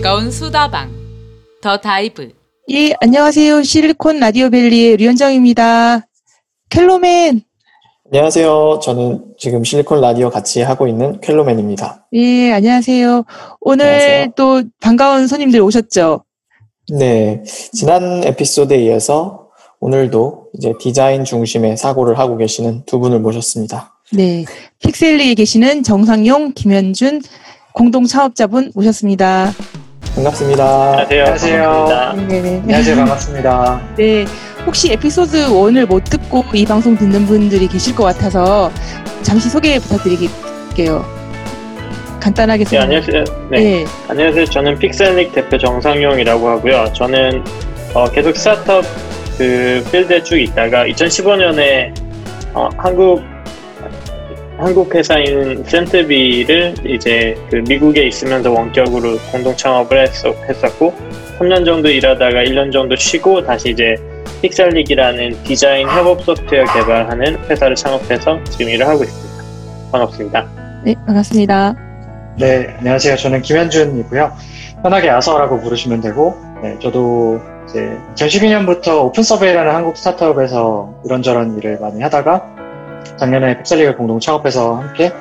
즐거운 수다방 더 다이브 예, 안녕하세요. 실리콘 라디오밸리의 류현정입니다. 켈로맨. 안녕하세요. 저는 지금 실리콘 라디오 같이 하고 있는 켈로맨입니다. 예, 안녕하세요. 오늘 안녕하세요. 또 반가운 손님들 오셨죠? 네. 지난 에피소드에 이어서 오늘도 이제 디자인 중심의 사고를 하고 계시는 두 분을 모셨습니다. 네. 픽셀릭에 계시는 정상용, 김현준 공동 창업자분 모셨습니다. 반갑습니다. 안녕하세요. 안녕하세요. 네네. 안녕하세요. 반갑습니다. 네. 혹시 에피소드 1을 못 듣고 이 방송 듣는 분들이 계실 것 같아서 잠시 소개 부탁드릴게요. 간단하게 네. 안녕하세요. 네. 네. 안녕하세요. 저는 픽셀릭 대표 정상용이라고 하고요. 저는 어, 계속 스타트업 그 필드에 쭉 있다가 2015년에 어, 한국 한국 회사인 센트비를 이제 그 미국에 있으면서 원격으로 공동 창업을 했었, 했었고 3년 정도 일하다가 1년 정도 쉬고 다시 이제 픽셀릭이라는 디자인 협업 소프트웨어 개발하는 회사를 창업해서 지금 일을 하고 있습니다. 반갑습니다. 네, 반갑습니다. 네, 안녕하세요. 저는 김현준이고요. 편하게 아서라고 부르시면 되고, 네, 저도 이제 2012년부터 오픈 서베이라는 한국 스타트업에서 이런저런 일을 많이 하다가 작년에 픽셀릭을 공동 창업해서 함께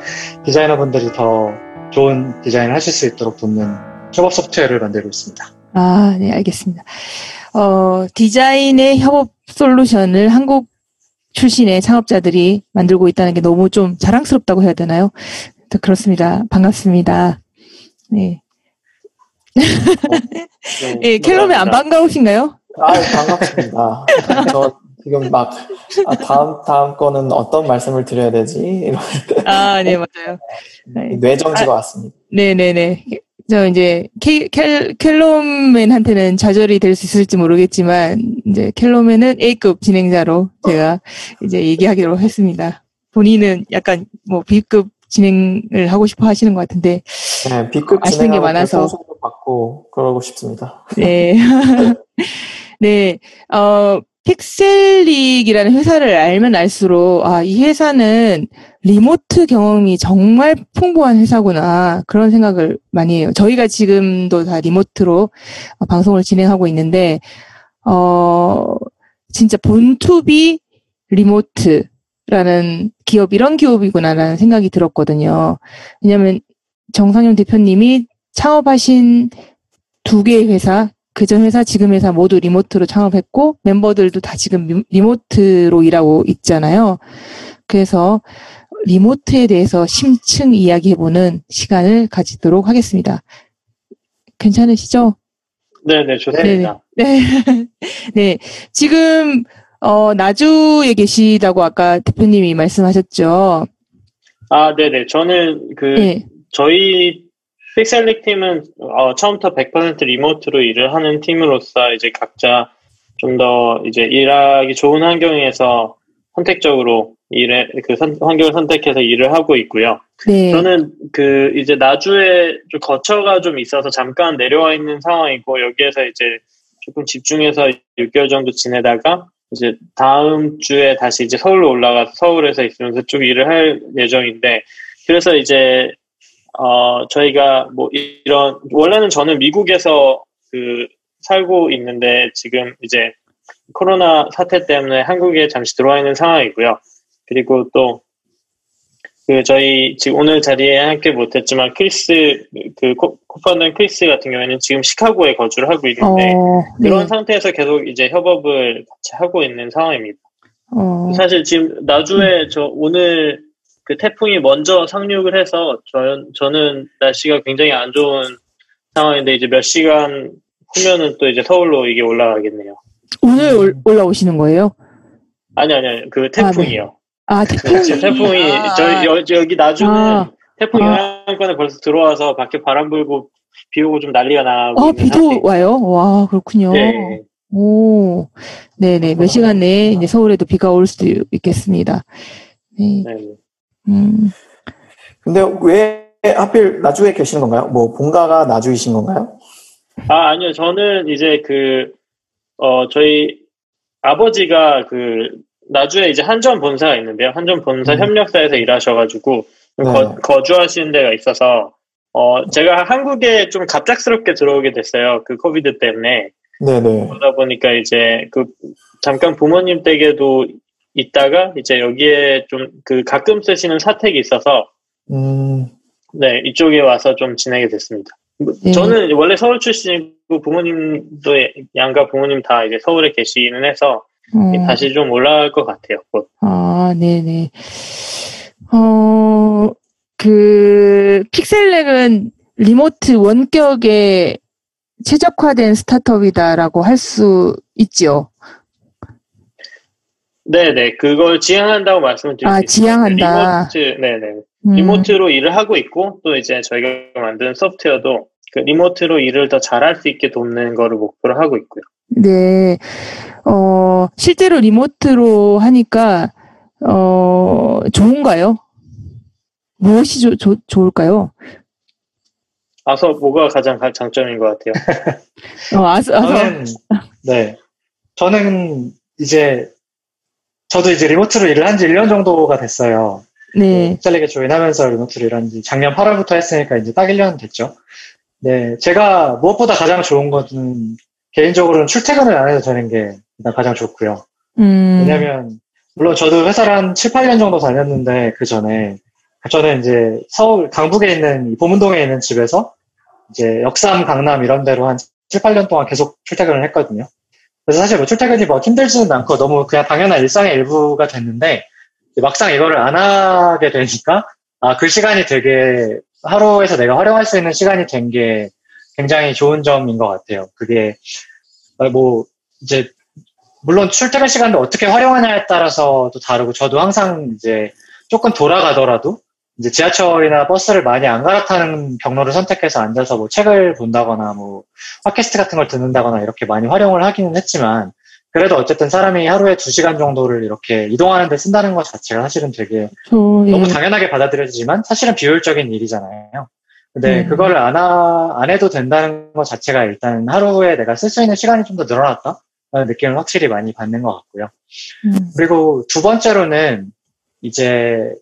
디자이너분들이 더 좋은 디자인을 하실 수 있도록 돕는 협업 소프트웨어를 만들고 있습니다. 아, 네, 알겠습니다. 어, 디자인의 협업 솔루션을 한국 출신의 창업자들이 만들고 있다는 게 너무 좀 자랑스럽다고 해야 되나요? 네, 그렇습니다. 반갑습니다. 네. 예, 켈롬이 안 반가우신가요? 아, 반갑습니다. 저 지금 막 아, 다음 다음 거는 어떤 말씀을 드려야 되지? 이런 아, 네, 맞아요. 네. 뇌정지가 왔습니다. 네 네 네. 저 이제 케, 켈, 켈롬맨한테는 좌절이 될 수 있을지 모르겠지만 이제 켈롬맨은 A급 진행자로 제가 이제 얘기하기로 했습니다. 본인은 약간 뭐 B급 진행을 하고 싶어 하시는 것 같은데 네, B급 아시는 게 많아서. 받고 그러고 싶습니다. 네. 네. 어, 픽셀릭이라는 회사를 알면 알수록, 아, 이 회사는 리모트 경험이 정말 풍부한 회사구나. 그런 생각을 많이 해요. 저희가 지금도 다 리모트로 어, 방송을 진행하고 있는데, 어, 진짜 본투비 리모트라는 기업, 이런 기업이구나라는 생각이 들었거든요. 왜냐면 정상용 대표님이 창업하신 두 개의 회사, 그전 회사, 지금 회사 모두 리모트로 창업했고, 멤버들도 다 지금 리- 리모트로 일하고 있잖아요. 그래서 리모트에 대해서 심층 이야기해보는 시간을 가지도록 하겠습니다. 괜찮으시죠? 네네, 좋습니다. 네. 네. 지금, 어, 나주에 계시다고 아까 대표님이 말씀하셨죠. 아, 네네. 저는 그, 네. 저희 픽셀릭 팀은 어, 처음부터 100% 리모트로 일을 하는 팀으로서 이제 각자 좀 더 이제 일하기 좋은 환경에서 선택적으로 일에, 그 선- 환경을 선택해서 일을 하고 있고요. 네. 저는 그 이제 나주에 좀 거처가 좀 있어서 잠깐 내려와 있는 상황이고 여기에서 이제 조금 집중해서 6개월 정도 지내다가 이제 다음 주에 다시 이제 서울로 올라가서 서울에서 있으면서 쭉 일을 할 예정인데 그래서 이제 어 저희가 뭐 이런 원래는 저는 미국에서 그 살고 있는데 지금 이제 코로나 사태 때문에 한국에 잠시 들어와 있는 상황이고요. 그리고 또 그 저희 지금 오늘 자리에 함께 못했지만 크리스 그 co- co-founder 크리스 같은 경우에는 지금 시카고에 거주를 하고 있는데 어, 네. 그런 상태에서 계속 이제 협업을 같이 하고 있는 상황입니다. 어, 사실 지금 나주에 저 오늘 그 태풍이 먼저 상륙을 해서 저, 저는 날씨가 굉장히 안 좋은 상황인데 이제 몇 시간 후면은 또 이제 서울로 이게 올라가겠네요. 오늘 올- 올라오시는 거예요? 아니 아니 아니 그 태풍이요. 아, 태풍이. 지금 태풍이 아, 저 여, 여기 나주는 아. 태풍 아. 영향권에 벌써 들어와서 밖에 바람 불고 비 오고 좀 난리가 나고 아, 비도 상태입니다. 와요? 와, 그렇군요. 네. 오, 네네. 몇 시간 내에 이제 서울에도 비가 올 수도 있겠습니다. 네. 네. 음, 근데 왜 하필 나주에 계시는 건가요? 뭐 본가가 나주이신 건가요? 아, 아니요. 저는 이제 그, 어, 저희 아버지가 그, 나주에 이제 한전 본사가 있는데요. 한전 본사 음. 협력사에서 일하셔가지고, 네. 거, 거주하시는 데가 있어서, 어, 제가 한국에 좀 갑작스럽게 들어오게 됐어요. 그 코비드 때문에. 네네. 그러다 보니까 이제 그 잠깐 부모님 댁에도 있다가 이제 여기에 좀 그 가끔 쓰시는 사택이 있어서 음, 네, 이쪽에 와서 좀 지내게 됐습니다. 뭐, 네. 저는 원래 서울 출신이고 부모님도 양가 부모님 다 이제 서울에 계시는 해서 어, 다시 좀 올라갈 것 같아요. 곧. 아, 네네. 어, 그, 픽셀렉은 리모트 원격에 최적화된 스타트업이다라고 할 수 있죠. 네네, 그걸 지향한다고 말씀을 드릴 아, 수 있어요. 지향한다. 리모트, 네네. 음, 리모트로 일을 하고 있고 또 이제 저희가 만든 소프트웨어도 그 리모트로 일을 더 잘할 수 있게 돕는 거를 목표로 하고 있고요. 네. 어, 실제로 리모트로 하니까, 어, 좋은가요? 무엇이 조, 조, 좋을까요? 아서 뭐가 가장 가- 장점인 것 같아요. 어, 아서, 아서, 저는 네 저는 이제 저도 이제 리모트로 일을 한 지 1년 정도가 됐어요. 네. 셀렉에 조인하면서 리모트로 일한 지 작년 8월부터 했으니까 이제 딱 1년 됐죠. 네, 제가 무엇보다 가장 좋은 것은 개인적으로는 출퇴근을 안 해도 되는 게 일단 가장 좋고요. 음, 왜냐면 물론 저도 회사를 한 7, 8년 정도 다녔는데 그 전에 저는 이제 서울 강북에 있는 이 보문동에 있는 집에서 이제 역삼 강남 이런 데로 한 7, 8년 동안 계속 출퇴근을 했거든요. 그래서 사실 뭐 출퇴근이 뭐 힘들지는 않고 너무 그냥 당연한 일상의 일부가 됐는데 막상 이거를 안 하게 되니까 아 그 시간이 되게 하루에서 내가 활용할 수 있는 시간이 된 게 굉장히 좋은 점인 것 같아요. 그게 뭐 이제 물론 출퇴근 시간도 어떻게 활용하냐에 따라서도 다르고 저도 항상 이제 조금 돌아가더라도 이제 지하철이나 버스를 많이 안 갈아타는 경로를 선택해서 앉아서 뭐 책을 본다거나 뭐 팟캐스트 같은 걸 듣는다거나 이렇게 많이 활용을 하기는 했지만 그래도 어쨌든 사람이 하루에 두 시간 정도를 이렇게 이동하는 데 쓴다는 것 자체가 사실은 되게 저, 예. 너무 당연하게 받아들여지지만 사실은 비효율적인 일이잖아요. 근데 음. 그거를 안, 하, 안 해도 된다는 것 자체가 일단 하루에 내가 쓸 수 있는 시간이 좀 더 늘어났다 라는 느낌을 확실히 많이 받는 것 같고요. 음, 그리고 두 번째로는 이제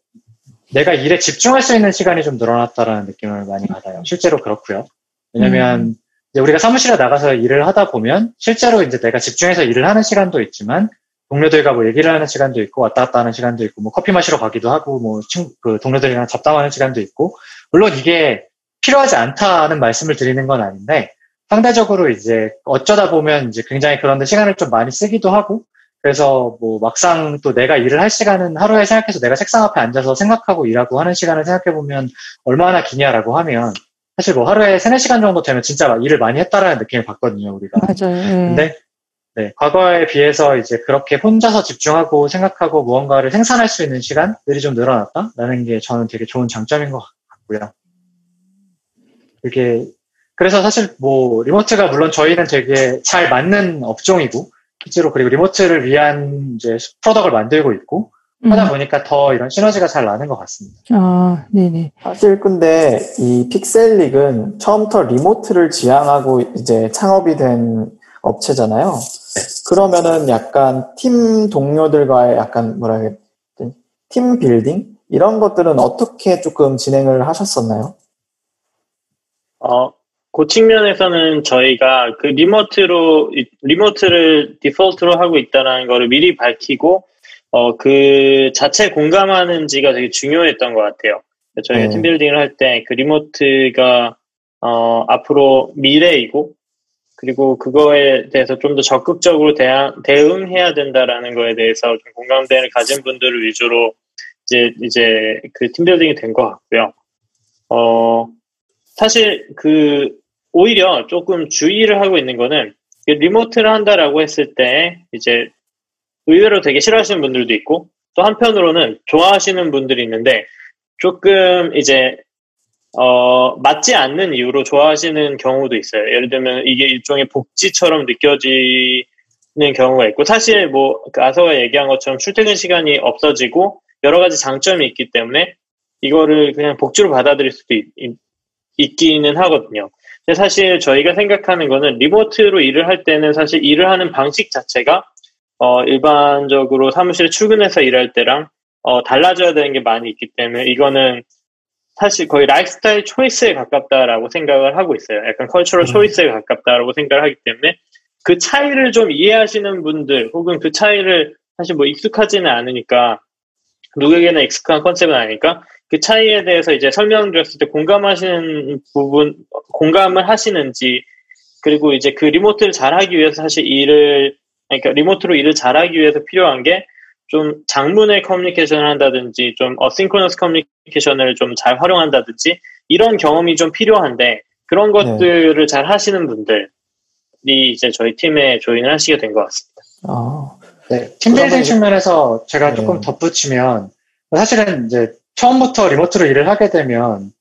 내가 일에 집중할 수 있는 시간이 좀 늘어났다라는 느낌을 많이 받아요. 실제로 그렇고요. 왜냐면 이제 우리가 사무실에 나가서 일을 하다 보면 실제로 이제 내가 집중해서 일을 하는 시간도 있지만 동료들과 뭐 얘기를 하는 시간도 있고 왔다 갔다 하는 시간도 있고 뭐 커피 마시러 가기도 하고 뭐 친, 그 동료들이랑 잡담하는 시간도 있고 물론 이게 필요하지 않다는 말씀을 드리는 건 아닌데 상대적으로 이제 어쩌다 보면 이제 굉장히 그런데 시간을 좀 많이 쓰기도 하고 그래서 뭐 막상 또 내가 일을 할 시간은 하루에 생각해서 내가 책상 앞에 앉아서 생각하고 일하고 하는 시간을 생각해 보면 얼마나 기냐라고 하면 사실 뭐 하루에 3, 4시간 정도 되면 진짜 막 일을 많이 했다라는 느낌을 받거든요, 우리가. 맞아요. 예. 근데 네, 과거에 비해서 이제 그렇게 혼자서 집중하고 생각하고 무언가를 생산할 수 있는 시간들이 좀 늘어났다라는 게 저는 되게 좋은 장점인 것 같고요. 그게 그래서 사실 뭐 리모트가 물론 저희는 되게 잘 맞는 업종이고 실제로 그리고 리모트를 위한 이제 프로덕을 만들고 있고 음, 하다 보니까 더 이런 시너지가 잘 나는 것 같습니다. 아, 네네. 사실 근데 이 픽셀릭은 처음부터 리모트를 지향하고 이제 창업이 된 업체잖아요. 그러면은 약간 팀 동료들과의 약간 뭐라 해야 되지? 팀 빌딩? 이런 것들은 어떻게 조금 진행을 하셨었나요? 어, 그 측면에서는 저희가 그 리모트로, 이- 리모트를 디폴트로 하고 있다는 거를 미리 밝히고, 어, 그 자체 공감하는지가 되게 중요했던 것 같아요. 저희가 네. 팀빌딩을 할 때 그 리모트가, 어, 앞으로 미래이고, 그리고 그거에 대해서 좀 더 적극적으로 대항, 대응해야 된다라는 거에 대해서 좀 공감대를 가진 분들을 위주로 이제, 이제 그 팀빌딩이 된 것 같고요. 어, 사실 그 오히려 조금 주의를 하고 있는 거는 그 리모트를 한다라고 했을 때 이제 의외로 되게 싫어하시는 분들도 있고 또 한편으로는 좋아하시는 분들이 있는데 조금 이제 어 맞지 않는 이유로 좋아하시는 경우도 있어요. 예를 들면 이게 일종의 복지처럼 느껴지는 경우가 있고 사실 뭐그 아서가 얘기한 것처럼 출퇴근 시간이 없어지고 여러 가지 장점이 있기 때문에 이거를 그냥 복지로 받아들일 수도 있, 있기는 하거든요. 근데 사실 저희가 생각하는 거는 리모트로 일을 할 때는 사실 일을 하는 방식 자체가 어, 일반적으로 사무실에 출근해서 일할 때랑 어, 달라져야 되는 게 많이 있기 때문에 이거는 사실 거의 라이프스타일 초이스에 가깝다라고 생각을 하고 있어요. 약간 컬처럴 음. 초이스에 가깝다라고 생각을 하기 때문에 그 차이를 좀 이해하시는 분들 혹은 그 차이를 사실 뭐 익숙하지는 않으니까 누구에게나 익숙한 컨셉은 아니니까 그 차이에 대해서 이제 설명드렸을 때 공감하시는 부분 공감을 하시는지 그리고 이제 그 리모트를 잘하기 위해서 사실 일을 그러니까 리모트로 일을 잘하기 위해서 필요한 게 좀 장문의 커뮤니케이션을 한다든지 좀 어싱크로너스 커뮤니케이션을 좀 잘 활용한다든지 이런 경험이 좀 필요한데 그런 것들을 잘 하시는 분들이 이제 저희 팀에 조인을 하시게 된 것 같습니다. 아, 네, 팀빌딩 측면에서 제가 네. 조금 덧붙이면 사실은 이제 처음부터 리모트로 일을 하게 되면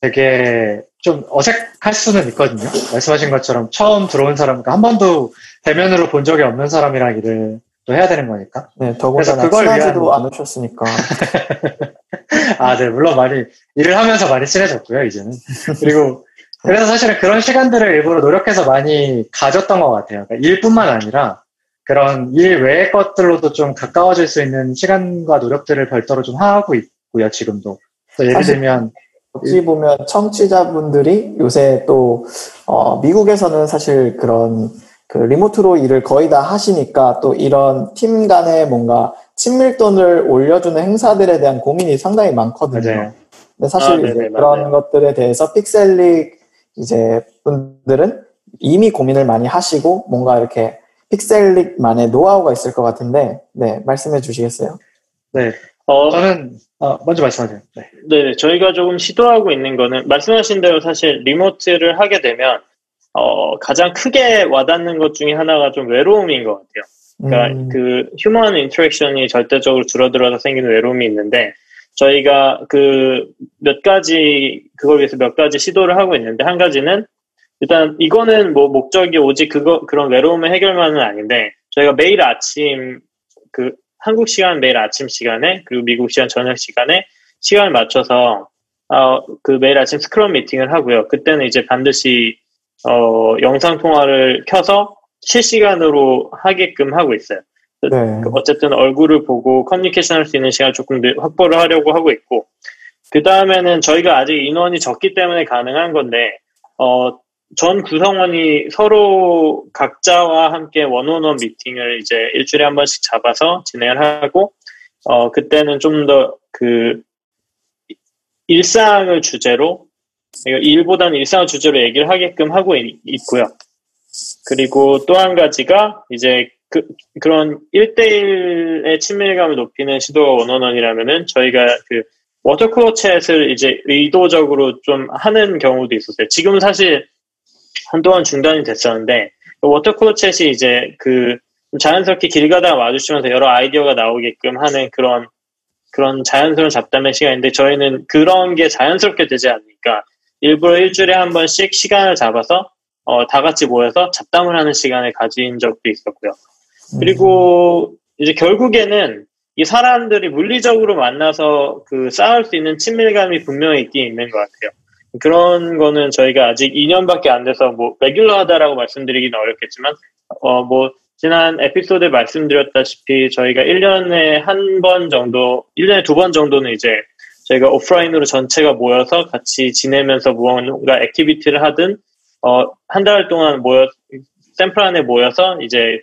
되게 좀 어색할 수는 있거든요. 말씀하신 것처럼 처음 들어온 사람, 그러니까 한 번도 대면으로 본 적이 없는 사람이랑 일을 또 해야 되는 거니까. 네, 더군다나 그걸 친하지도 위한- 않으셨으니까. 아, 네, 물론 많이 일을 하면서 많이 친해졌고요, 이제는. 그리고 그래서 사실은 그런 시간들을 일부러 노력해서 많이 가졌던 것 같아요. 그러니까 일뿐만 아니라 그런 일 외의 것들로도 좀 가까워질 수 있는 시간과 노력들을 별도로 좀 하고 있 고요, 지금도. 예를 사실- 들면, 어찌 보면 청취자분들이 요새 또 어, 미국에서는 사실 그런 그 리모트로 일을 거의 다 하시니까 또 이런 팀 간의 뭔가 친밀도를 올려주는 행사들에 대한 고민이 상당히 많거든요. 맞아요. 근데 사실 아, 네네, 이제 그런 맞아요. 것들에 대해서 픽셀릭 이제 분들은 이미 고민을 많이 하시고 뭔가 이렇게 픽셀릭만의 노하우가 있을 것 같은데 네 말씀해 주시겠어요? 네, 어, 저는, 어, 먼저 말씀하세요. 네. 네, 저희가 조금 시도하고 있는 거는 말씀하신 대로 사실 remote를 하게 되면 어, 가장 크게 와닿는 것 중에 하나가 좀 외로움인 것 같아요. 그러니까 음, 그 human interaction이 절대적으로 줄어들어서 생기는 외로움이 있는데 저희가 그 몇 가지 그걸 위해서 몇 가지 시도를 하고 있는데 한 가지는 일단 이거는 뭐 목적이 오직 그거 그런 외로움의 해결만은 아닌데 저희가 매일 아침 그 한국 시간 매일 아침 시간에 그리고 미국 시간 저녁 시간에 시간을 맞춰서 어, 그 매일 아침 스크럼 미팅을 하고요. 그때는 이제 반드시 어, 영상 통화를 켜서 실시간으로 하게끔 하고 있어요. 네. 어쨌든 얼굴을 보고 커뮤니케이션 할 수 있는 시간을 조금 더 확보를 하려고 하고 있고, 그 다음에는 저희가 아직 인원이 적기 때문에 가능한 건데, 어, 전 구성원이 서로 각자와 함께 원온원 미팅을 이제 일주일에 한 번씩 잡아서 진행을 하고, 어, 그때는 좀 더 그, 일상을 주제로, 일보다는 일상을 주제로 얘기를 하게끔 하고 있, 있고요. 그리고 또 한 가지가 이제 그, 그런 1대1의 친밀감을 높이는 시도가 원원원이라면은 저희가 그 워터쿨러 챗을 이제 의도적으로 좀 하는 경우도 있었어요. 지금 사실 한동안 중단이 됐었는데 워터쿨러 챗이 이제 그 자연스럽게 길 가다가 마주치면서 여러 아이디어가 나오게끔 하는 그런 그런 자연스러운 잡담의 시간인데 저희는 그런 게 자연스럽게 되지 않으니까 일부러 일주일에 한 번씩 시간을 잡아서 어, 다 같이 모여서 잡담을 하는 시간을 가진 적도 있었고요. 그리고 이제 결국에는 이 사람들이 물리적으로 만나서 그 쌓을 수 있는 친밀감이 분명히 있긴 있는 것 같아요. 그런 거는 저희가 아직 2년밖에 안 돼서 뭐 regular하다라고 말씀드리기는 어렵겠지만 어 뭐 지난 에피소드에 말씀드렸다시피 저희가 1년에 한 번 정도, 1년에 두 번 정도는 이제 저희가 오프라인으로 전체가 모여서 같이 지내면서 무언가 activity를 하든 어, 한 달 동안 모여, 샘플 안에 모여서 이제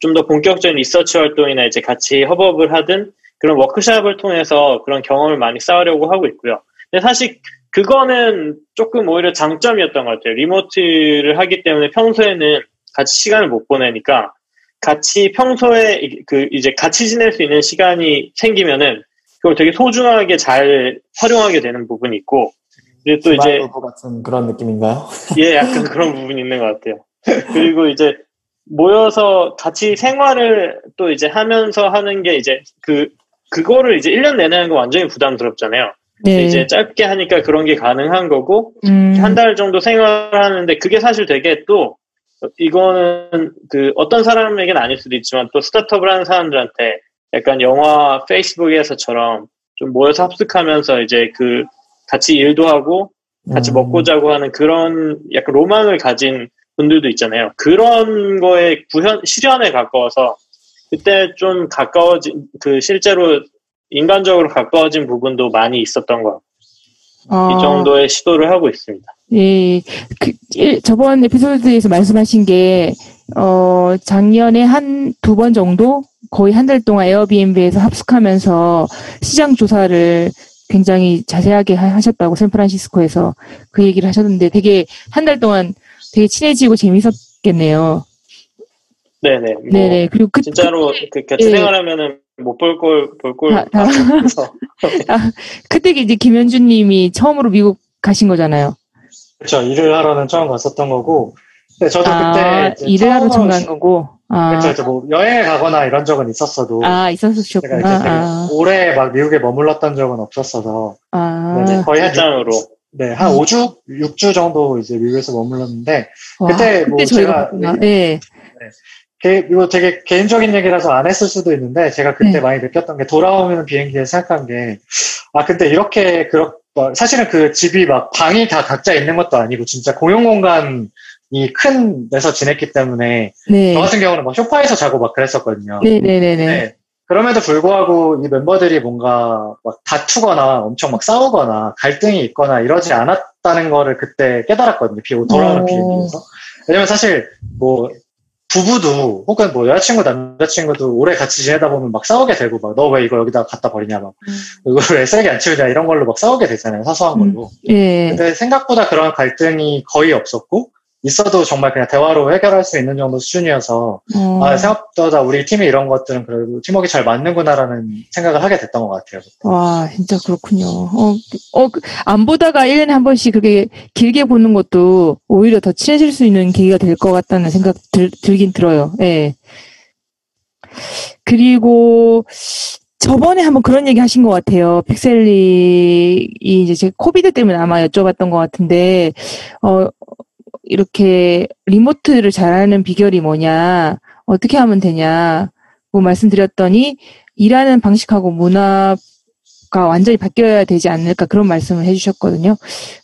좀 더 본격적인 리서치 활동이나 이제 같이 협업을 하든 그런 워크샵을 통해서 그런 경험을 많이 쌓으려고 하고 있고요. 근데 사실 그거는 조금 오히려 장점이었던 것 같아요. 리모트를 하기 때문에 평소에는 같이 시간을 못 보내니까 같이 평소에 이- 그 이제 같이 지낼 수 있는 시간이 생기면은 그걸 되게 소중하게 잘 활용하게 되는 부분이 있고 그리고 또 이제 같은 그런 느낌인가요? 예, 약간 그런 부분이 있는 것 같아요. 그리고 이제 모여서 같이 생활을 또 이제 하면서 하는 게 이제 그, 그거를 이제 1년 내내 하는 거 완전히 부담스럽잖아요. 네. 이제 짧게 하니까 그런 게 가능한 거고, 음, 한달 정도 생활하는데 그게 사실 되게 또, 이거는 그 어떤 사람에게는 아닐 수도 있지만 또 스타트업을 하는 사람들한테 약간 영화 페이스북에서처럼 좀 모여서 합숙하면서 이제 그 같이 일도 하고 같이 음, 먹고 자고 하는 그런 약간 로망을 가진 분들도 있잖아요. 그런 거에 구현, 실현에 가까워서 그때 좀 가까워진, 그 실제로 인간적으로 가까워진 부분도 많이 있었던 것 같아요. 아, 이 정도의 시도를 하고 있습니다. 예, 그, 일- 저번 에피소드에서 말씀하신 게, 어, 작년에 한 두 번 정도 거의 한 달 동안 에어비앤비에서 합숙하면서 시장 조사를 굉장히 자세하게 하- 하셨다고 샌프란시스코에서 그 얘기를 하셨는데 되게 한 달 동안 되게 친해지고 재밌었겠네요. 네네. 뭐 네네. 그리고 그, 진짜로 그 같이 예. 생활하면 못 볼 걸 볼걸 그때 이제 김현준 님이 처음으로 미국 가신 거잖아요. 그렇죠. 일을 하러는 처음 갔었던 거고. 근데 저도 아, 그때 일을 하러 처음 간 거고. 아, 그렇죠. 이제 뭐 여행을 가거나 이런 적은 있었어도 아. 이제 되게 아, 오래 막 미국에 머물렀던 적은 없었어서 아, 네, 거의 한 직장으로 네, 한 음. 5주, 6주 정도 이제 미국에서 머물렀는데, 와, 그때 뭐 저희가 제가. 예. 게- 이거 되게 개인적인 얘기라서 안 했을 수도 있는데, 제가 그때 네. 많이 느꼈던 게 돌아오면 비행기에 생각한 게, 아, 근데 이렇게, 그렇, 뭐 사실은 그 집이 막 방이 다 각자 있는 것도 아니고, 진짜 공용 공간 이 큰 데서 지냈기 때문에, 네. 저 같은 경우는 막 소파에서 자고 막 그랬었거든요. 네네네네. 네. 그럼에도 불구하고 이 멤버들이 뭔가 막 다투거나 엄청 막 싸우거나 갈등이 있거나 이러지 않았다는 거를 그때 깨달았거든요. 비 돌아오는 오. 비행기에서. 왜냐면 사실 뭐 부부도 혹은 뭐 여자친구 남자친구도 오래 같이 지내다 보면 막 싸우게 되고 막 너 왜 이거 여기다 갖다 버리냐 막 이거 왜 쓰레기 안 치우냐 이런 걸로 막 싸우게 되잖아요. 사소한 음. 걸로. 예. 근데 생각보다 그런 갈등이 거의 없었고 있어도 정말 그냥 대화로 해결할 수 있는 정도 수준이어서 어, 아, 생각보다 우리 팀이 이런 것들은 그래도 팀워크 잘 맞는구나라는 생각을 하게 됐던 것 같아요. 와, 진짜 그렇군요. 어, 어, 그- 안 보다가 1년에 한 번씩 그렇게 길게 보는 것도 오히려 더 친해질 수 있는 계기가 될 것 같다는 생각 들, 들긴 들어요. 예. 그리고, 저번에 한번 그런 얘기 하신 것 같아요. 픽셀릭, 이 이제 제 COVID 때문에 아마 여쭤봤던 것 같은데, 어, 이렇게 remote를 잘하는 비결이 뭐냐, 어떻게 하면 되냐, 고 말씀드렸더니, 일하는 방식하고 문화가 완전히 바뀌어야 되지 않을까 그런 말씀을 해주셨거든요.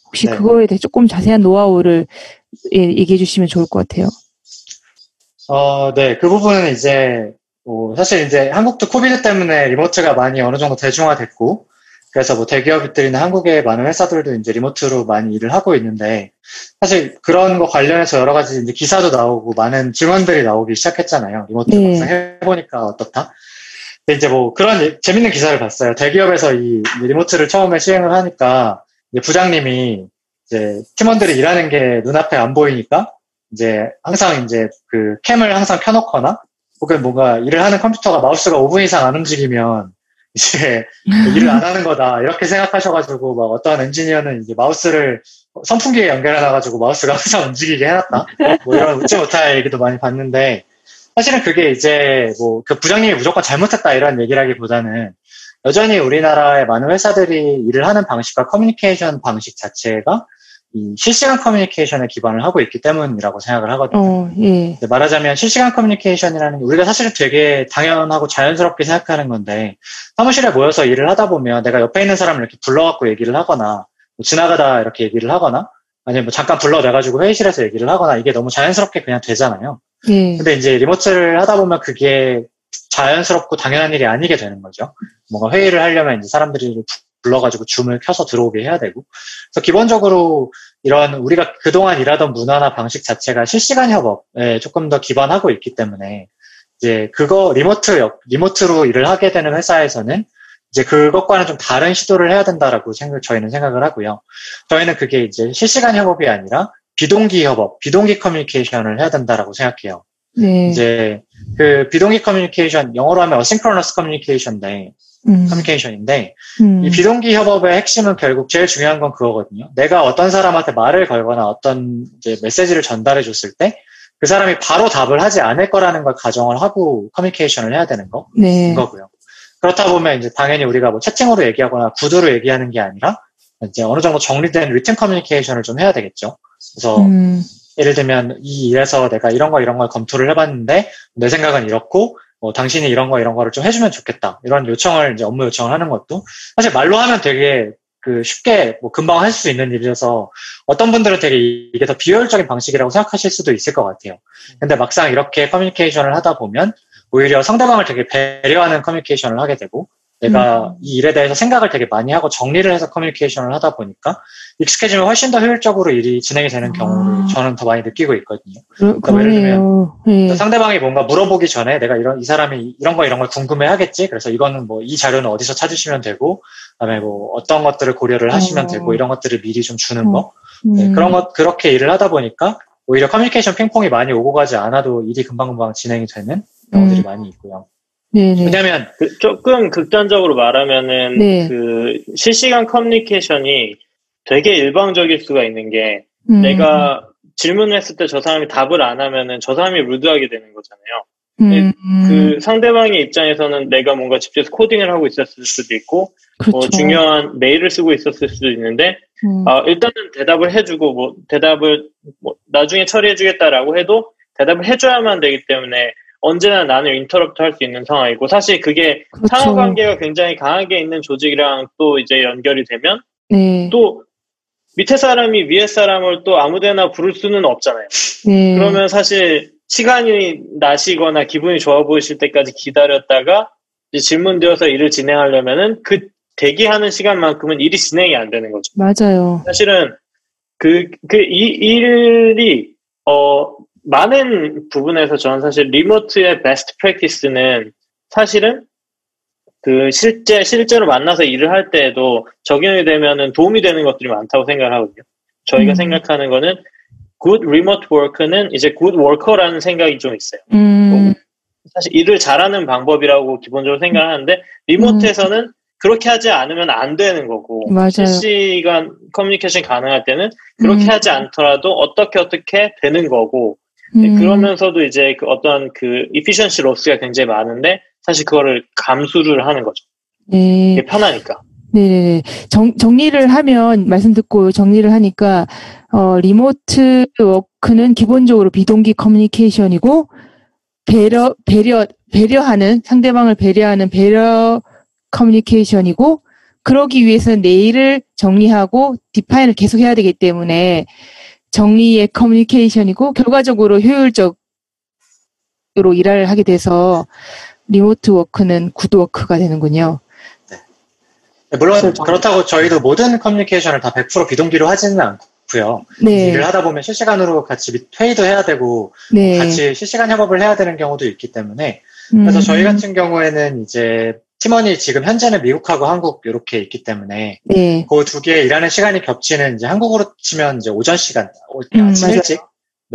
혹시 네. 그거에 대해 조금 자세한 노하우를 예, 얘기해 주시면 좋을 것 같아요. 어, 네. 그 부분은 이제, 뭐, 사실 이제 한국도 COVID 때문에 remote가 많이 어느 정도 대중화됐고, 그래서 뭐 대기업들이나 한국의 많은 회사들도 이제 remote로 많이 일을 하고 있는데, 사실 그런 거 관련해서 여러 가지 이제 기사도 나오고 많은 증언들이 나오기 시작했잖아요. remote 네. 막상 해보니까 어떻다? 근데 이제 뭐 그런 예- 재밌는 기사를 봤어요. 대기업에서 이 remote를 처음에 시행을 하니까 이제 부장님이 이제 팀원들이 일하는 게 눈앞에 안 보이니까 이제 항상 이제 그 캠을 항상 켜놓거나 혹은 뭔가 일을 하는 컴퓨터가 마우스가 5분 이상 안 움직이면 이제 일을 안 하는 거다. 이렇게 생각하셔가지고 막 어떤 엔지니어는 이제 마우스를 선풍기에 연결해놔가지고 마우스가 항상 움직이게 해놨다. 뭐 이런 웃지 못할 얘기도 많이 봤는데 사실은 그게 이제 뭐 그 부장님이 무조건 잘못했다 이런 얘기라기보다는 여전히 우리나라의 많은 회사들이 일을 하는 방식과 커뮤니케이션 방식 자체가 이 실시간 커뮤니케이션에 기반을 하고 있기 때문이라고 생각을 하거든요. 어, 예. 네, 말하자면 실시간 커뮤니케이션이라는 게 우리가 사실은 되게 당연하고 자연스럽게 생각하는 건데 사무실에 모여서 일을 하다 보면 내가 옆에 있는 사람을 이렇게 불러갖고 얘기를 하거나 뭐 지나가다 이렇게 얘기를 하거나 아니면 뭐 잠깐 불러내가지고 회의실에서 얘기를 하거나 이게 너무 자연스럽게 그냥 되잖아요. 예. 근데 이제 리모트를 하다 보면 그게 자연스럽고 당연한 일이 아니게 되는 거죠. 뭔가 회의를 하려면 이제 사람들이 불러가지고 줌을 켜서 들어오게 해야 되고. 그래서 기본적으로 이런 우리가 그동안 일하던 문화나 방식 자체가 실시간 협업에 조금 더 기반하고 있기 때문에 이제 그거 remote, 역- remote로 일을 하게 되는 회사에서는 이제 그것과는 좀 다른 시도를 해야 된다라고 생각, 저희는 생각을 하고요. 저희는 그게 이제 실시간 협업이 아니라 비동기 협업, 비동기 커뮤니케이션을 해야 된다라고 생각해요. 네. 이제 그 비동기 커뮤니케이션 영어로 하면 asynchronous communication인데 음, 커뮤니케이션인데 음, 이 비동기 협업의 핵심은 결국 제일 중요한 건 그거거든요. 내가 어떤 사람한테 말을 걸거나 어떤 이제 메시지를 전달해 줬을 때 그 사람이 바로 답을 하지 않을 거라는 걸 가정을 하고 커뮤니케이션을 해야 되는 거 네. 거고요. 그렇다 보면 이제 당연히 우리가 뭐 채팅으로 얘기하거나 구두로 얘기하는 게 아니라 이제 어느 정도 정리된 written communication을 좀 해야 되겠죠. 그래서 음, 예를 들면 이 일에서 내가 이런 거 이런 걸 검토를 해봤는데 내 생각은 이렇고 뭐 당신이 이런 거 이런 거를 좀 해주면 좋겠다 이런 요청을 이제 업무 요청을 하는 것도 사실 말로 하면 되게 그 쉽게 뭐 금방 할 수 있는 일이라서 어떤 분들은 되게 이게 더 비효율적인 방식이라고 생각하실 수도 있을 것 같아요. 근데 막상 이렇게 커뮤니케이션을 하다 보면 오히려 상대방을 되게 배려하는 커뮤니케이션을 하게 되고 내가 이 일에 대해서 생각을 되게 많이 하고 정리를 해서 커뮤니케이션을 하다 보니까 익숙해지면 훨씬 더 효율적으로 일이 진행이 되는 경우를 아. 저는 더 많이 느끼고 있거든요. 그러, 그러니까 예를 그러네요. 예. 상대방이 뭔가 물어보기 전에 내가 이런 이 사람이 이런 거 이런 걸 궁금해 하겠지. 그래서 이거는 뭐 이 자료는 어디서 찾으시면 되고 그다음에 뭐 어떤 것들을 고려를 하시면 어. 되고 이런 것들을 미리 좀 주는 어. 거. 네, 음. 그런 것 그렇게 일을 하다 보니까 오히려 커뮤니케이션 핑퐁이 많이 오고 가지 않아도 일이 금방금방 진행이 되는 경우들이 음. 많이 있고요. 네네. 왜냐하면 그 조금 극단적으로 말하면은 네. 그 실시간 커뮤니케이션이 되게 일방적일 수가 있는 게 음. 내가 질문을 했을 때 저 사람이 답을 안 하면은 저 사람이 루드하게 되는 거잖아요. 음. 그 상대방의 입장에서는 내가 뭔가 집에서 코딩을 하고 있었을 수도 있고 그렇죠. 뭐 중요한 메일을 쓰고 있었을 수도 있는데 음. 아, 일단은 대답을 해주고 뭐 대답을 뭐 나중에 처리해주겠다라고 해도 대답을 해줘야만 되기 때문에 언제나 나는 인터럽트 할 수 있는 상황이고 사실 그게 그렇죠. 상하 관계가 굉장히 강하게 있는 조직이랑 또 이제 연결이 되면 네. 또 밑에 사람이 위에 사람을 또 아무데나 부를 수는 없잖아요. 네. 그러면 사실 시간이 나시거나 기분이 좋아 보이실 때까지 기다렸다가 질문되어서 일을 진행하려면은 그 대기하는 시간만큼은 일이 진행이 안 되는 거죠. 맞아요. 사실은 그, 그, 이 일이, 어, 많은 부분에서 저는 사실 리모트의 베스트 프랙티스는 사실은 그 실제, 실제로 만나서 일을 할 때에도 적용이 되면은 도움이 되는 것들이 많다고 생각을 하거든요. 저희가 음. 생각하는 거는 good remote work는 이제 good worker라는 생각이 좀 있어요. 음. 사실 일을 잘하는 방법이라고 기본적으로 생각하는데 리모트에서는 그렇게 하지 않으면 안 되는 거고 음. 맞아요. 실시간 커뮤니케이션 가능할 때는 그렇게 음. 하지 않더라도 어떻게 어떻게 되는 거고 네, 음. 그러면서도 이제 그 어떤 그 이피션시 로스가 굉장히 많은데 사실 그거를 감수를 하는 거죠. 네. 이게 편하니까. 네네네. 정, 정리를 하면, 말씀 듣고 정리를 하니까, 어, 리모트 워크는 기본적으로 비동기 커뮤니케이션이고, 배려, 배려, 배려하는, 상대방을 배려하는 배려 커뮤니케이션이고, 그러기 위해서는 내일을 정리하고, 디파인을 계속 해야 되기 때문에, 정리의 커뮤니케이션이고, 결과적으로 효율적으로 일을 하게 돼서, remote work는 good work가 되는군요. 물론 사실 저는- 그렇다고 저희도 모든 커뮤니케이션을 다 100% 비동기로 하지는 않고요. 네. 일을 하다 보면 실시간으로 같이 미- 회의도 해야 되고 네. 같이 실시간 협업을 해야 되는 경우도 있기 때문에 그래서 음, 저희 같은 경우에는 이제 팀원이 지금 현재는 미국하고 한국 이렇게 있기 때문에 네. 그두 개 일하는 시간이 겹치는 이제 한국으로 치면 이제 오전 시간, 오- 음, 아침 맞아요. 일찍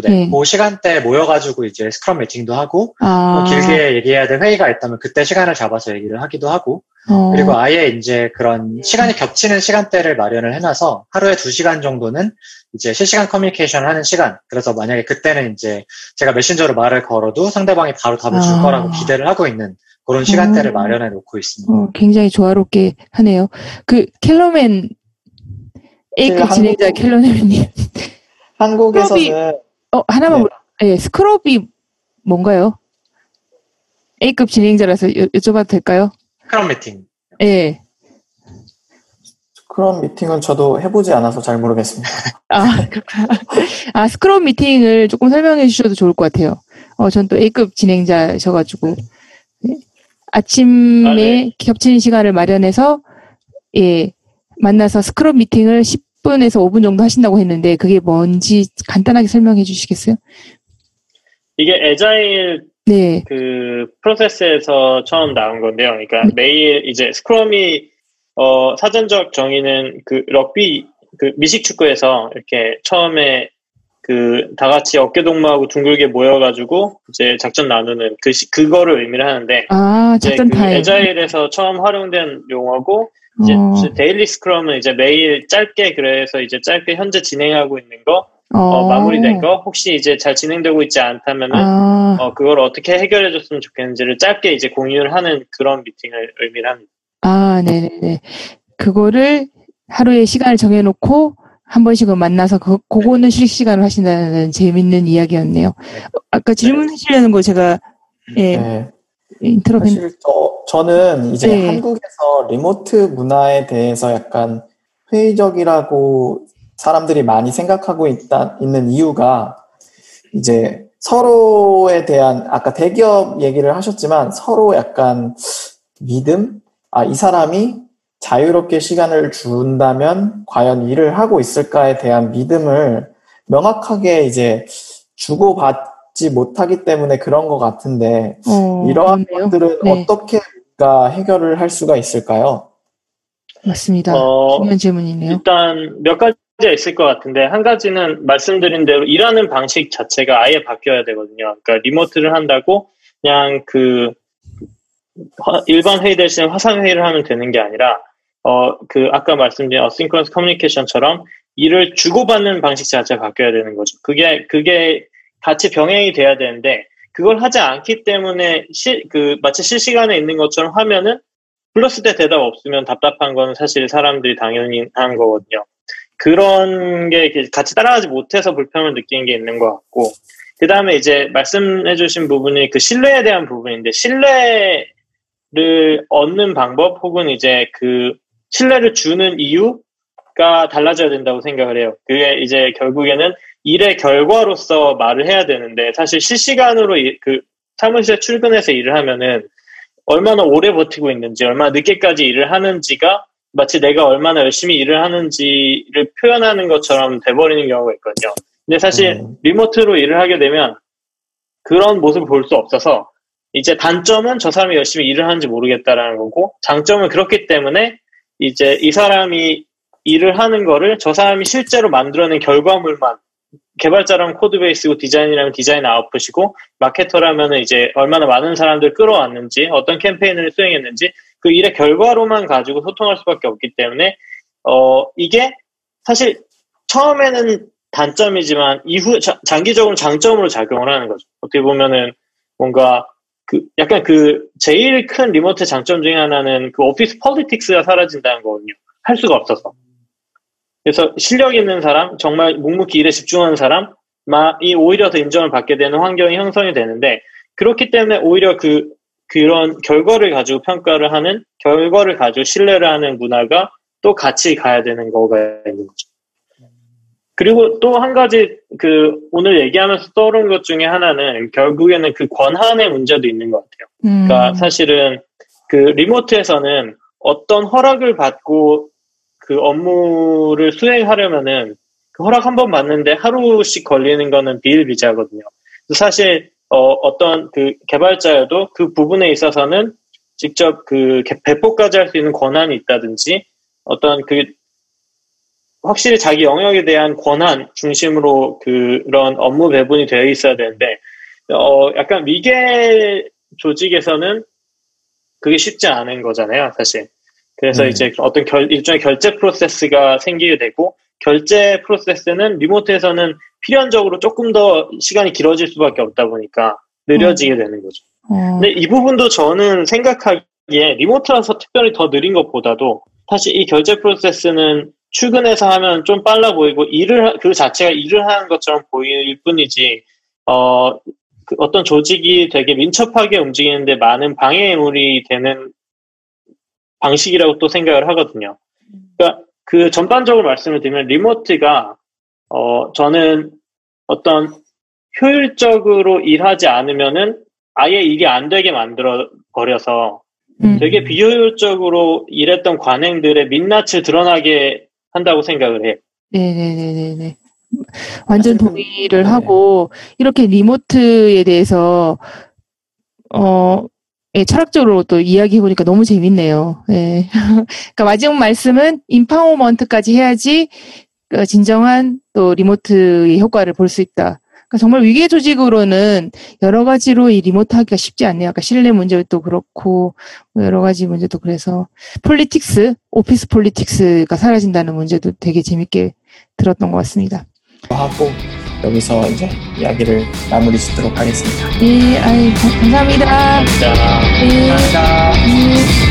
네, 네. 그 시간대에 모여가지고 이제 스크럼 미팅도 하고 아, 또 길게 얘기해야 될 회의가 있다면 그때 시간을 잡아서 얘기를 하기도 하고 어, 그리고 아예 이제 그런 시간이 겹치는 시간대를 마련을 해놔서 하루에 두 시간 정도는 이제 실시간 커뮤니케이션을 하는 시간. 그래서 만약에 그때는 이제 제가 메신저로 말을 걸어도 상대방이 바로 답을 줄 아. 거라고 기대를 하고 있는 그런 시간대를 음. 마련해 놓고 있습니다. 어, 굉장히 조화롭게 하네요. 그 켈러맨 A급 한국- 진행자 켈러맨님, 한국에서는 어 하나만 네. 물어. 예, 스크럽이 뭔가요? A급 진행자라서 여, 여쭤봐도 될까요? 스크럼 미팅. 예. 그런 미팅은 저도 해보지 않아서 잘 모르겠습니다. 아, 그렇구나. 아, 스크럽 미팅을 조금 설명해 주셔도 좋을 것 같아요. 어, 전 또 A급 진행자셔가지고. 예. 아침에 아, 네. 겹치는 시간을 마련해서, 예, 만나서 스크럼 미팅을 10분에서 5분 정도 하신다고 했는데, 그게 뭔지 간단하게 설명해 주시겠어요? 이게 agile 네. 그 프로세스에서 처음 나온 건데요. 그러니까 매일 이제 스크럼이 어, 사전적 정의는 그 럭비 그 미식 축구에서 이렇게 처음에 그 다 같이 어깨 동무하고 둥글게 모여가지고 이제 작전 나누는 그 시- 그거를 의미를 하는데 아, 이제 작전 그 타임. agile에서 처음 활용된 용어고 이제 어, 데일리 스크럼은 이제 매일 짧게 그래서 이제 짧게 현재 진행하고 있는 거 어, 어, 마무리된 거 혹시 이제 잘 진행되고 있지 않다면은 아, 어, 그걸 어떻게 해결해 줬으면 좋겠는지를 짧게 이제 공유를 하는 그런 미팅을 의미를 합니다. 아, 네네네. 그거를 하루에 시간을 정해놓고 한 번씩은 만나서 그, 그거는 실시간으로 하신다는 재밌는 이야기였네요. 어, 아까 질문하시려는 거 제가 예, 네. 인터뷰 사실 저, 저는 이제 네. 한국에서 리모트 문화에 대해서 약간 회의적이라고 사람들이 많이 생각하고 있다, 있는 이유가 이제 서로에 대한 아까 대기업 얘기를 하셨지만 서로 약간 믿음? 아, 이 사람이 자유롭게 시간을 준다면 과연 일을 하고 있을까에 대한 믿음을 명확하게 이제 주고받지 못하기 때문에 그런 것 같은데 어, 이러한 그렇네요. 것들은 네. 어떻게 우리가 해결을 할 수가 있을까요? 맞습니다. 어, 중요한 질문이네요. 일단 몇 가지가 있을 것 같은데 한 가지는 말씀드린 대로 일하는 방식 자체가 아예 바뀌어야 되거든요. 그러니까 리모트를 한다고 그냥 그 화- 일반 회의 대신 화상 회의를 하면 되는 게 아니라 어 그 아까 말씀드린 어싱크런스 커뮤니케이션처럼 일을 주고받는 방식 자체가 바뀌어야 되는 거죠. 그게 그게 같이 병행이 돼야 되는데 그걸 하지 않기 때문에 시, 그 마치 실시간에 있는 것처럼 하면은 불렀을 때 대답 없으면 답답한 거는 사실 사람들이 당연히 하는 거거든요. 그런 게 같이 따라가지 못해서 불편을 느끼는 게 있는 것 같고, 그 다음에 이제 말씀해주신 부분이 그 신뢰에 대한 부분인데, 신뢰를 얻는 방법 혹은 이제 그 신뢰를 주는 이유가 달라져야 된다고 생각을 해요. 그게 이제 결국에는 일의 결과로서 말을 해야 되는데, 사실 실시간으로 이- 그 사무실에 출근해서 일을 하면은 얼마나 오래 버티고 있는지, 얼마나 늦게까지 일을 하는지가 마치 내가 얼마나 열심히 일을 하는지를 표현하는 것처럼 돼버리는 경우가 있거든요. 근데 사실 음. 리모트로 일을 하게 되면 그런 모습을 볼 수 없어서 이제 단점은 저 사람이 열심히 일을 하는지 모르겠다라는 거고 장점은 그렇기 때문에 이제 이 사람이 일을 하는 거를 저 사람이 실제로 만들어낸 결과물만 개발자라면 code base고 디자인이라면 디자인 아웃풋이고 마케터라면 이제 얼마나 많은 사람들 끌어왔는지 어떤 캠페인을 수행했는지 그 일의 결과로만 가지고 소통할 수밖에 없기 때문에 어 이게 사실 처음에는 단점이지만 이후 자- 장기적으로 장점으로 작용을 하는 거죠. 어떻게 보면은 뭔가 그 약간 그 제일 큰 리모트 장점 중에 하나는 그 오피스 폴리틱스가 사라진다는 거거든요. 할 수가 없어서. 그래서 실력 있는 사람, 정말 묵묵히 일에 집중하는 사람이 오히려 더 인정을 받게 되는 환경이 형성이 되는데 그렇기 때문에 오히려 그 그런 결과를 가지고 평가를 하는 결과를 가지고 신뢰를 하는 문화가 또 같이 가야 되는 거가 있는 거죠. 그리고 또 한 가지 그 오늘 얘기하면서 떠오른 것 중에 하나는 결국에는 그 권한의 문제도 있는 것 같아요. 음, 그러니까 사실은 그 리모트에서는 어떤 허락을 받고 그 업무를 수행하려면은 그 허락 한 번 받는데 하루씩 걸리는 거는 비일비재하거든요. 사실 어, 떤그 개발자여도 그 부분에 있어서는 직접 그 개- 배포까지 할 수 있는 권한이 있다든지 어떤 그 확실히 자기 영역에 대한 권한 중심으로 그런 업무 배분이 되어 있어야 되는데 어 약간 미개 조직에서는 그게 쉽지 않은 거잖아요, 사실. 그래서 음. 이제 어떤 결, 일종의 결제 프로세스가 생기게 되고 결제 프로세스는 리모트에서는 필연적으로 조금 더 시간이 길어질 수밖에 없다 보니까 느려지게 되는 거죠. 어, 근데 이 부분도 저는 생각하기에 리모트라서 특별히 더 느린 것보다도 사실 이 결제 프로세스는 출근해서 하면 좀 빨라 보이고 일을 하- 그 자체가 일을 하는 것처럼 보일 뿐이지 어 그 어떤 조직이 되게 민첩하게 움직이는데 많은 방해물이 되는 방식이라고 또 생각을 하거든요. 그러니까 그 전반적으로 말씀을 드리면 리모트가 어 저는 어떤 효율적으로 일하지 않으면은 아예 일이 안 되게 만들어 버려서 음, 되게 비효율적으로 일했던 관행들의 민낯을 드러나게 한다고 생각을 해요. 네네네네네. 완전 동의를 네. 하고 이렇게 리모트에 대해서 어 예, 철학적으로 또 이야기해 보니까 너무 재밌네요. 예. 그러니까 마지막 말씀은 인파워먼트까지 해야지 그 진정한 또 리모트의 효과를 볼 수 있다. 그러니까 정말 위계 조직으로는 여러 가지로 이 리모트 하기가 쉽지 않네요. 아까 신뢰 문제도 그렇고 뭐 여러 가지 문제도 그래서 politics, office politics가 사라진다는 문제도 되게 재밌게 들었던 것 같습니다. 하고 여기서 이제 이야기를 마무리 짓도록 하겠습니다. 네, 아이, 감- 감사합니다. 진짜 네, 감사합니다. 네.